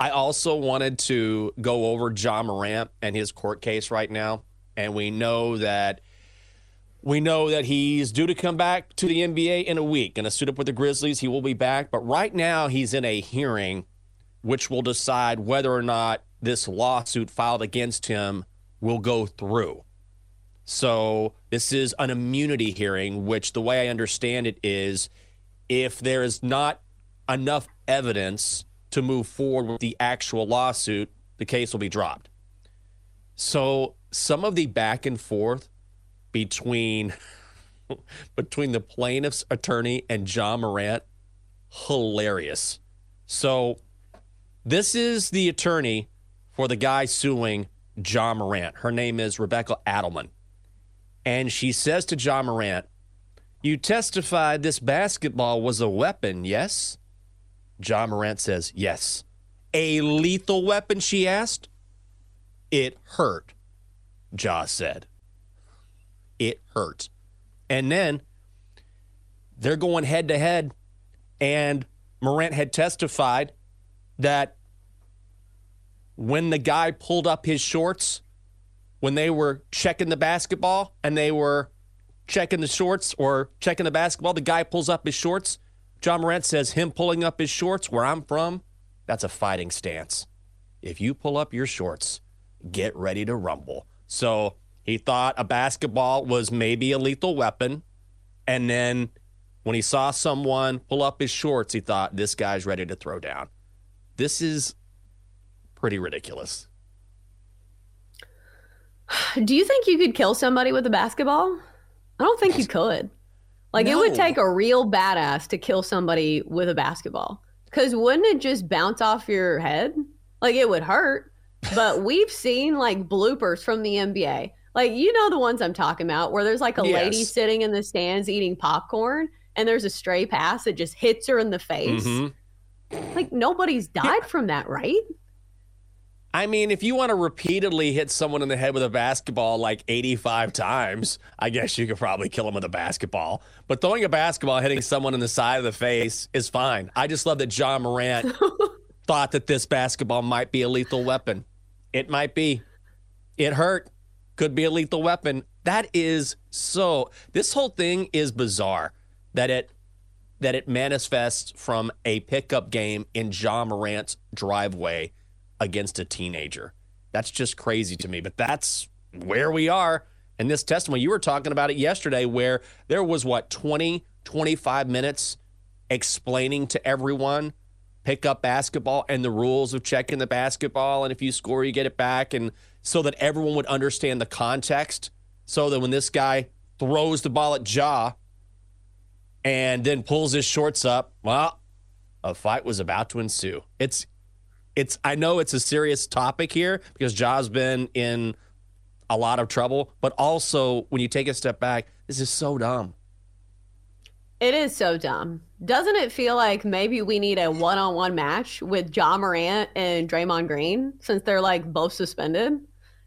I also wanted to go over Ja Morant and his court case right now. And we know that we know that he's due to come back to the NBA in a week. Going to suit up with the Grizzlies. He will be back. But right now, he's in a hearing which will decide whether or not this lawsuit filed against him will go through. So, this is an immunity hearing, which the way I understand it is if there is not enough evidence to move forward with the actual lawsuit, the case will be dropped. So, some of the back and forth between between the plaintiff's attorney and Ja Morant hilarious. So, this is the attorney for the guy suing Ja Morant. Her name is Rebecca Adelman. And she says to Ja Morant, You testified this basketball was a weapon, yes? Ja Morant says, Yes. A lethal weapon, she asked. It hurt, Ja said. It hurt. And then they're going head to head, and Morant had testified that when the guy pulled up his shorts, when they were checking the basketball and they were checking the shorts or checking the basketball, the guy pulls up his shorts. Ja Morant says, him pulling up his shorts where I'm from, that's a fighting stance. If you pull up your shorts, get ready to rumble. So he thought a basketball was maybe a lethal weapon. And then when he saw someone pull up his shorts, he thought, this guy's ready to throw down. This is pretty ridiculous. Do you think you could kill somebody with a basketball? I don't think you could. Like no. it would take a real badass to kill somebody with a basketball. Cause wouldn't it just bounce off your head? Like it would hurt. But we've seen like bloopers from the NBA. Like you know the ones I'm talking about where there's like a yes. lady sitting in the stands eating popcorn and there's a stray pass that just hits her in the face. Mm-hmm. Like nobody's died yeah. from that, right? I mean, if you want to repeatedly hit someone in the head with a basketball like 85 times, I guess you could probably kill them with a basketball. But throwing a basketball, hitting someone in the side of the face is fine. I just love that Ja Morant thought that this basketball might be a lethal weapon. It might be. It hurt. Could be a lethal weapon. That is so. This whole thing is bizarre that it that it manifests from a pickup game in Ja Morant's driveway against a teenager. That's just crazy to me. But that's where we are in this testimony. You were talking about it yesterday where there was what 20, 25 minutes explaining to everyone pick up basketball and the rules of checking the basketball and if you score you get it back and so that everyone would understand the context so that when this guy throws the ball at Ja and then pulls his shorts up, well, a fight was about to ensue. It's it's I know it's a serious topic here because Ja's been in a lot of trouble, but also when you take a step back, this is so dumb. It is so dumb. Doesn't it feel like maybe we need a one-on-one match with Ja Morant and Draymond Green since they're like both suspended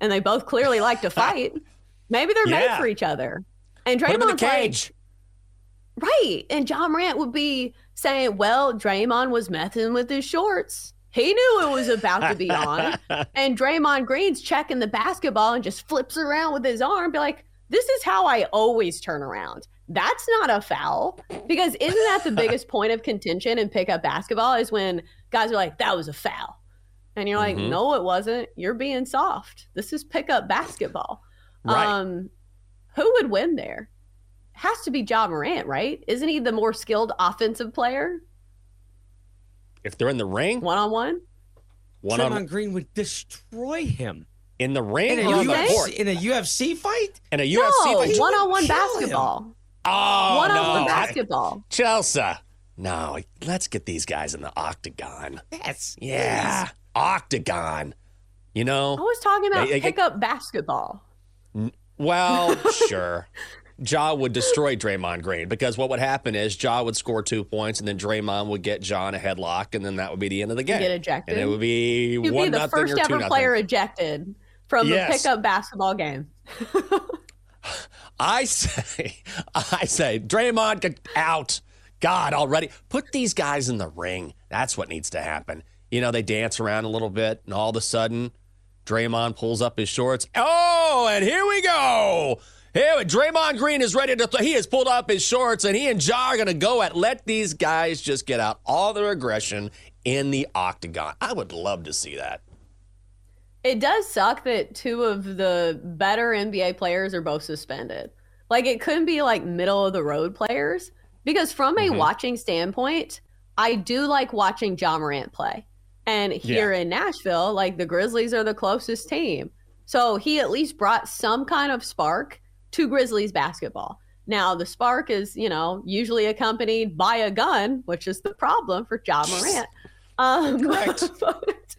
and they both clearly like to fight? maybe they're yeah. made for each other. And Draymond's like, right. And Ja Morant would be saying, "Well, Draymond was messing with his shorts." He knew it was about to be on. and Draymond Green's checking the basketball and just flips around with his arm, be like, this is how I always turn around. That's not a foul. Because isn't that the biggest point of contention in pickup basketball is when guys are like, that was a foul. And you're like, Mhm. no, it wasn't. You're being soft. This is pickup basketball. Right. Um, who would win there? Has to be Ja Morant, right? Isn't he the more skilled offensive player, if they're in the ring, one on one? one Draymond on Green would destroy him in the ring in a, or on the UFC? court. In a UFC fight. In a No, UFC fight. one on one kill him. basketball. Oh, One on no. one I- basketball. Chelsa. No, let's get these guys in the octagon. Yes. Yeah. Octagon. You know? I was talking about They- they pickup basketball. Well, sure. Ja would destroy Draymond Green because what would happen is Ja would score two points and then Draymond would get Ja in a headlock and then that would be the end of the game. get ejected. And it would be You'd one be the first ever player ejected from Yes. the pickup basketball game. I say, I say, Draymond get out. God already put these guys in the ring. That's what needs to happen. You know, they dance around a little bit, and all of a sudden, Draymond pulls up his shorts. Oh, and here we go. Here, Draymond Green is ready to. Th- he has pulled up his shorts, and he and Ja are going to go at. Let these guys just get out all their aggression in the octagon. I would love to see that. It does suck that two of the better NBA players are both suspended. Like it couldn't be like middle of the road players because from a Mhm. watching standpoint, I do like watching Ja Morant play. And here in Nashville, like the Grizzlies are the closest team. So he at least brought some kind of spark to Grizzlies basketball. Now the spark is, you know, usually accompanied by a gun, which is the problem for Ja Morant. Um, Correct. but,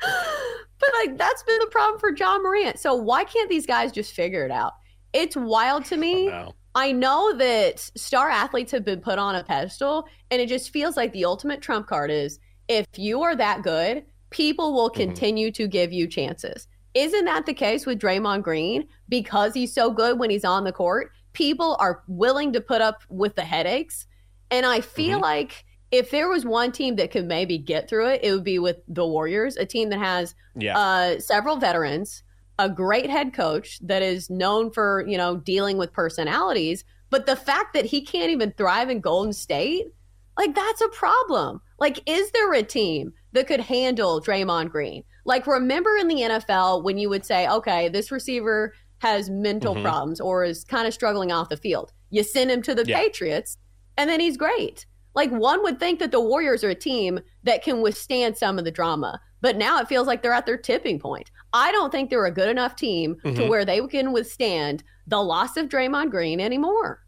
but like that's been the problem for Ja Morant. So why can't these guys just figure it out? It's wild to me. No. I know that star athletes have been put on a pedestal, and it just feels like the ultimate trump card is if you are that good, people will Mm-hmm. continue to give you chances. Isn't that the case with Draymond Green? Because he's so good when he's on the court, people are willing to put up with the headaches. And I feel Mhm. like if there was one team that could maybe get through it, it would be with the Warriors, a team that has Yeah. uh, several veterans, a great head coach that is known for you know dealing with personalities. But the fact that he can't even thrive in Golden State, like that's a problem. Like, is there a team that could handle Draymond Green? Like, remember in the NFL when you would say, okay, this receiver has mental Mhm. problems or is kind of struggling off the field. You send him to the Yeah. Patriots, and then he's great. Like one would think that the Warriors are a team that can withstand some of the drama, but now it feels like they're at their tipping point. I don't think they're a good enough team to Mhm. where they can withstand the loss of Draymond Green anymore.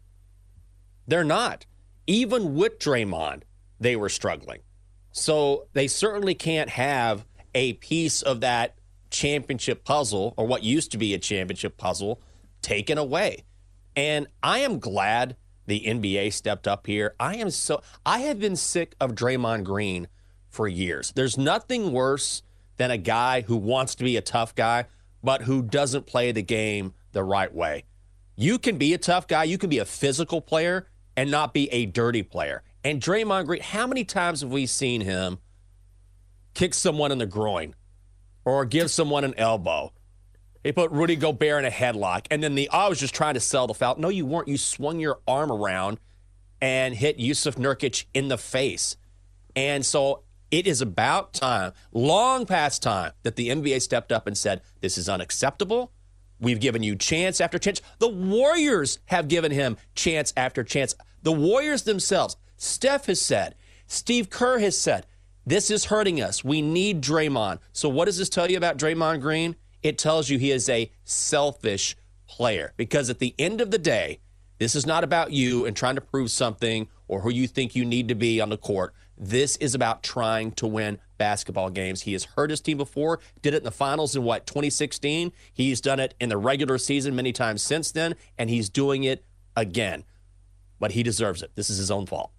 They're not. Even with Draymond, they were struggling. So they certainly can't have a piece of that championship puzzle or what used to be a championship puzzle taken away. And I am glad the NBA stepped up here. I am so I have been sick of Draymond Green for years. There's nothing worse than a guy who wants to be a tough guy but who doesn't play the game the right way. You can be a tough guy, you can be a physical player and not be a dirty player. And Draymond Green, how many times have we seen him kick someone in the groin or give someone an elbow? He put Rudy Gobert in a headlock, and then the oh, I was just trying to sell the foul. No, you weren't. You swung your arm around and hit Jusuf Nurkic in the face. And so it is about time, long past time, that the NBA stepped up and said, This is unacceptable. We've given you chance after chance. The Warriors have given him chance after chance. The Warriors themselves, Steph has said, Steve Kerr has said, this is hurting us. We need Draymond. So, what does this tell you about Draymond Green? It tells you he is a selfish player because at the end of the day, this is not about you and trying to prove something or who you think you need to be on the court. This is about trying to win basketball games. He has hurt his team before, did it in the finals in what, 2016? He's done it in the regular season many times since then, and he's doing it again. But he deserves it. This is his own fault.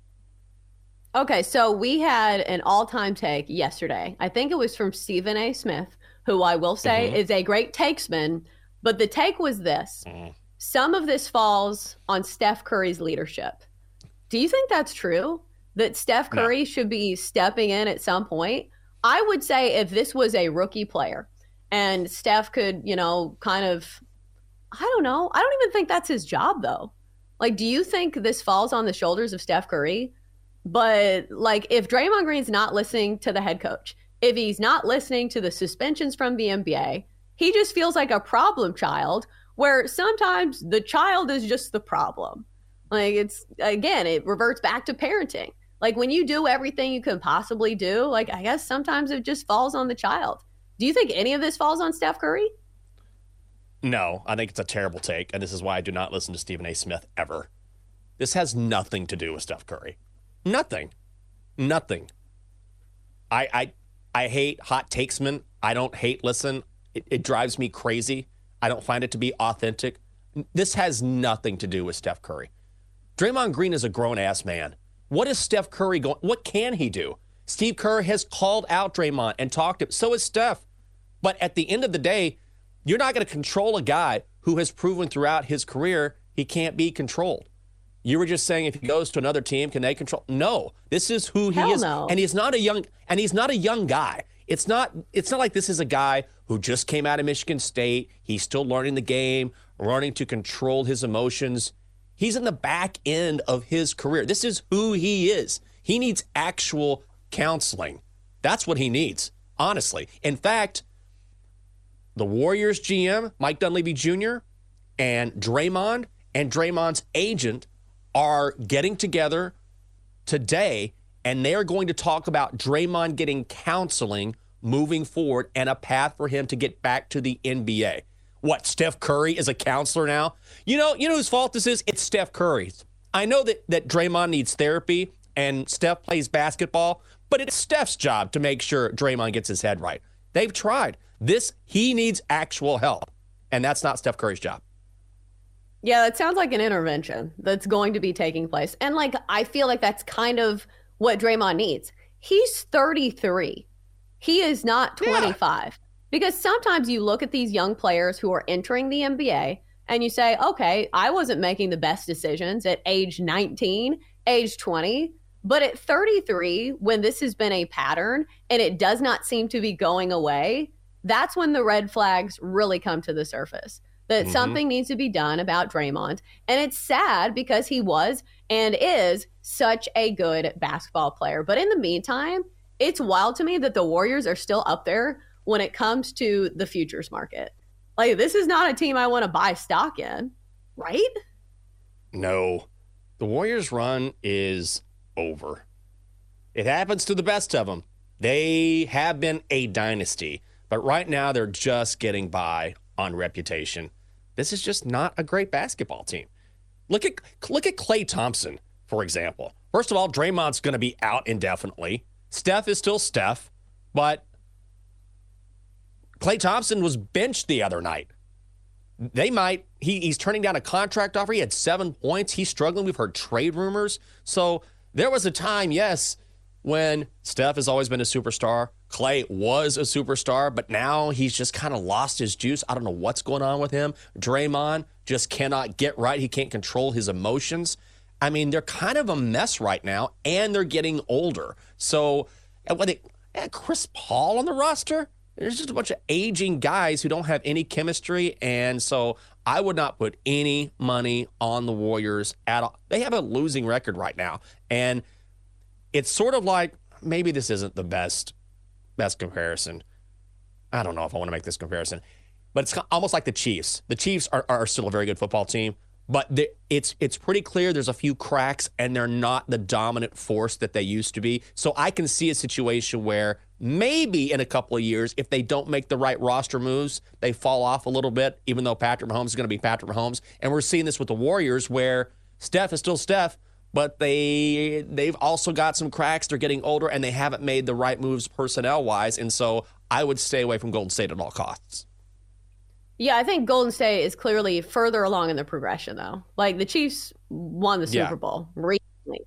Okay, so we had an all time take yesterday. I think it was from Stephen A. Smith, who I will say Mhm. is a great takesman. But the take was this Mhm. some of this falls on Steph Curry's leadership. Do you think that's true? That Steph No. Curry should be stepping in at some point? I would say if this was a rookie player and Steph could, you know, kind of, I don't know. I don't even think that's his job, though. Like, do you think this falls on the shoulders of Steph Curry? But like, if Draymond Green's not listening to the head coach, if he's not listening to the suspensions from the NBA, he just feels like a problem child where sometimes the child is just the problem. Like it's again, it reverts back to parenting. Like when you do everything you can possibly do, like I guess sometimes it just falls on the child. Do you think any of this falls on Steph Curry? No, I think it's a terrible take, and this is why I do not listen to Stephen A. Smith ever. This has nothing to do with Steph Curry. Nothing. Nothing. I I I hate hot takesmen. I don't hate listen. It, it drives me crazy. I don't find it to be authentic. This has nothing to do with Steph Curry. Draymond Green is a grown ass man. What is Steph Curry going? What can he do? Steve Kerr has called out Draymond and talked to him. So is Steph. But at the end of the day, you're not going to control a guy who has proven throughout his career he can't be controlled. You were just saying if he goes to another team, can they control? No, this is who he Hell is, no. and he's not a young and he's not a young guy. It's not. It's not like this is a guy who just came out of Michigan State. He's still learning the game, learning to control his emotions. He's in the back end of his career. This is who he is. He needs actual counseling. That's what he needs, honestly. In fact, the Warriors GM, Mike Dunleavy Jr., and Draymond and Draymond's agent are getting together today and they're going to talk about Draymond getting counseling moving forward and a path for him to get back to the NBA. What, Steph Curry is a counselor now? You know, you know whose fault this is? It's Steph Curry's. I know that that Draymond needs therapy and Steph plays basketball, but it's Steph's job to make sure Draymond gets his head right. They've tried. This he needs actual help, and that's not Steph Curry's job. Yeah, that sounds like an intervention that's going to be taking place. And like I feel like that's kind of what Draymond needs. He's 33. He is not Yeah. 25. Because sometimes you look at these young players who are entering the NBA and you say, "Okay, I wasn't making the best decisions at age 19, age 20, but at 33 when this has been a pattern and it does not seem to be going away, that's when the red flags really come to the surface that Mhm. something needs to be done about Draymond. And it's sad because he was and is such a good basketball player. But in the meantime, it's wild to me that the Warriors are still up there when it comes to the futures market. Like, this is not a team I want to buy stock in, right? No. The Warriors' run is over. It happens to the best of them. They have been a dynasty, but right now they're just getting by on reputation. This is just not a great basketball team. Look at look at Klay Thompson, for example. First of all, Draymond's going to be out indefinitely. Steph is still Steph, but Klay Thompson was benched the other night they might he, he's turning down a contract offer he had seven points he's struggling we've heard trade rumors so there was a time yes when steph has always been a superstar Klay was a superstar but now he's just kind of lost his juice i don't know what's going on with him draymond just cannot get right he can't control his emotions i mean they're kind of a mess right now and they're getting older so when they and chris paul on the roster there's just a bunch of aging guys who don't have any chemistry. And so I would not put any money on the Warriors at all. They have a losing record right now. And it's sort of like maybe this isn't the best best comparison. I don't know if I want to make this comparison, but it's almost like the Chiefs. The Chiefs are, are still a very good football team, but it's it's pretty clear there's a few cracks and they're not the dominant force that they used to be. So I can see a situation where maybe in a couple of years, if they don't make the right roster moves, they fall off a little bit. Even though Patrick Mahomes is going to be Patrick Mahomes, and we're seeing this with the Warriors, where Steph is still Steph, but they they've also got some cracks. They're getting older and they haven't made the right moves personnel wise, and so I would stay away from Golden State at all costs. Yeah, I think Golden State is clearly further along in the progression, though. Like the Chiefs won the Yeah. Super Bowl recently.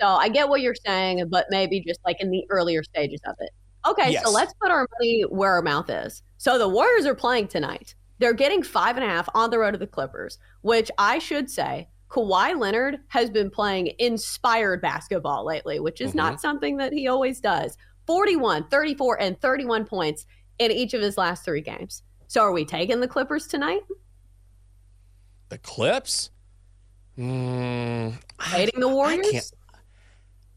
So I get what you're saying, but maybe just like in the earlier stages of it. Okay, Yes. so let's put our money where our mouth is. So the Warriors are playing tonight. They're getting five and a half on the road to the Clippers, which I should say, Kawhi Leonard has been playing inspired basketball lately, which is not something that he always does. 41, 34, and 31 points in each of his last three games. So are we taking the Clippers tonight? The Clips? Mm, Hating the Warriors? can't-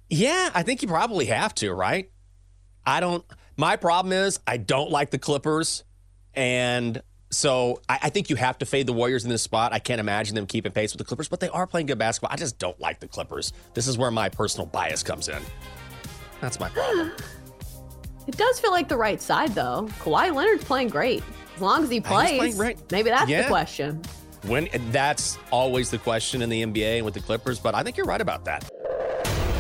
Yeah, I think you probably have to, right? I don't. My problem is I don't like the Clippers, and so I, I, think you have to fade the Warriors in this spot. I can't imagine them keeping pace with the Clippers, but they are playing good basketball. I just don't like the Clippers. This is where my personal bias comes in. That's my problem. It does feel like the right side, though. Kawhi Leonard's playing great. As long as he plays, maybe that's yeah. the question. When that's always the question in the NBA and with the Clippers, but I think you're right about that.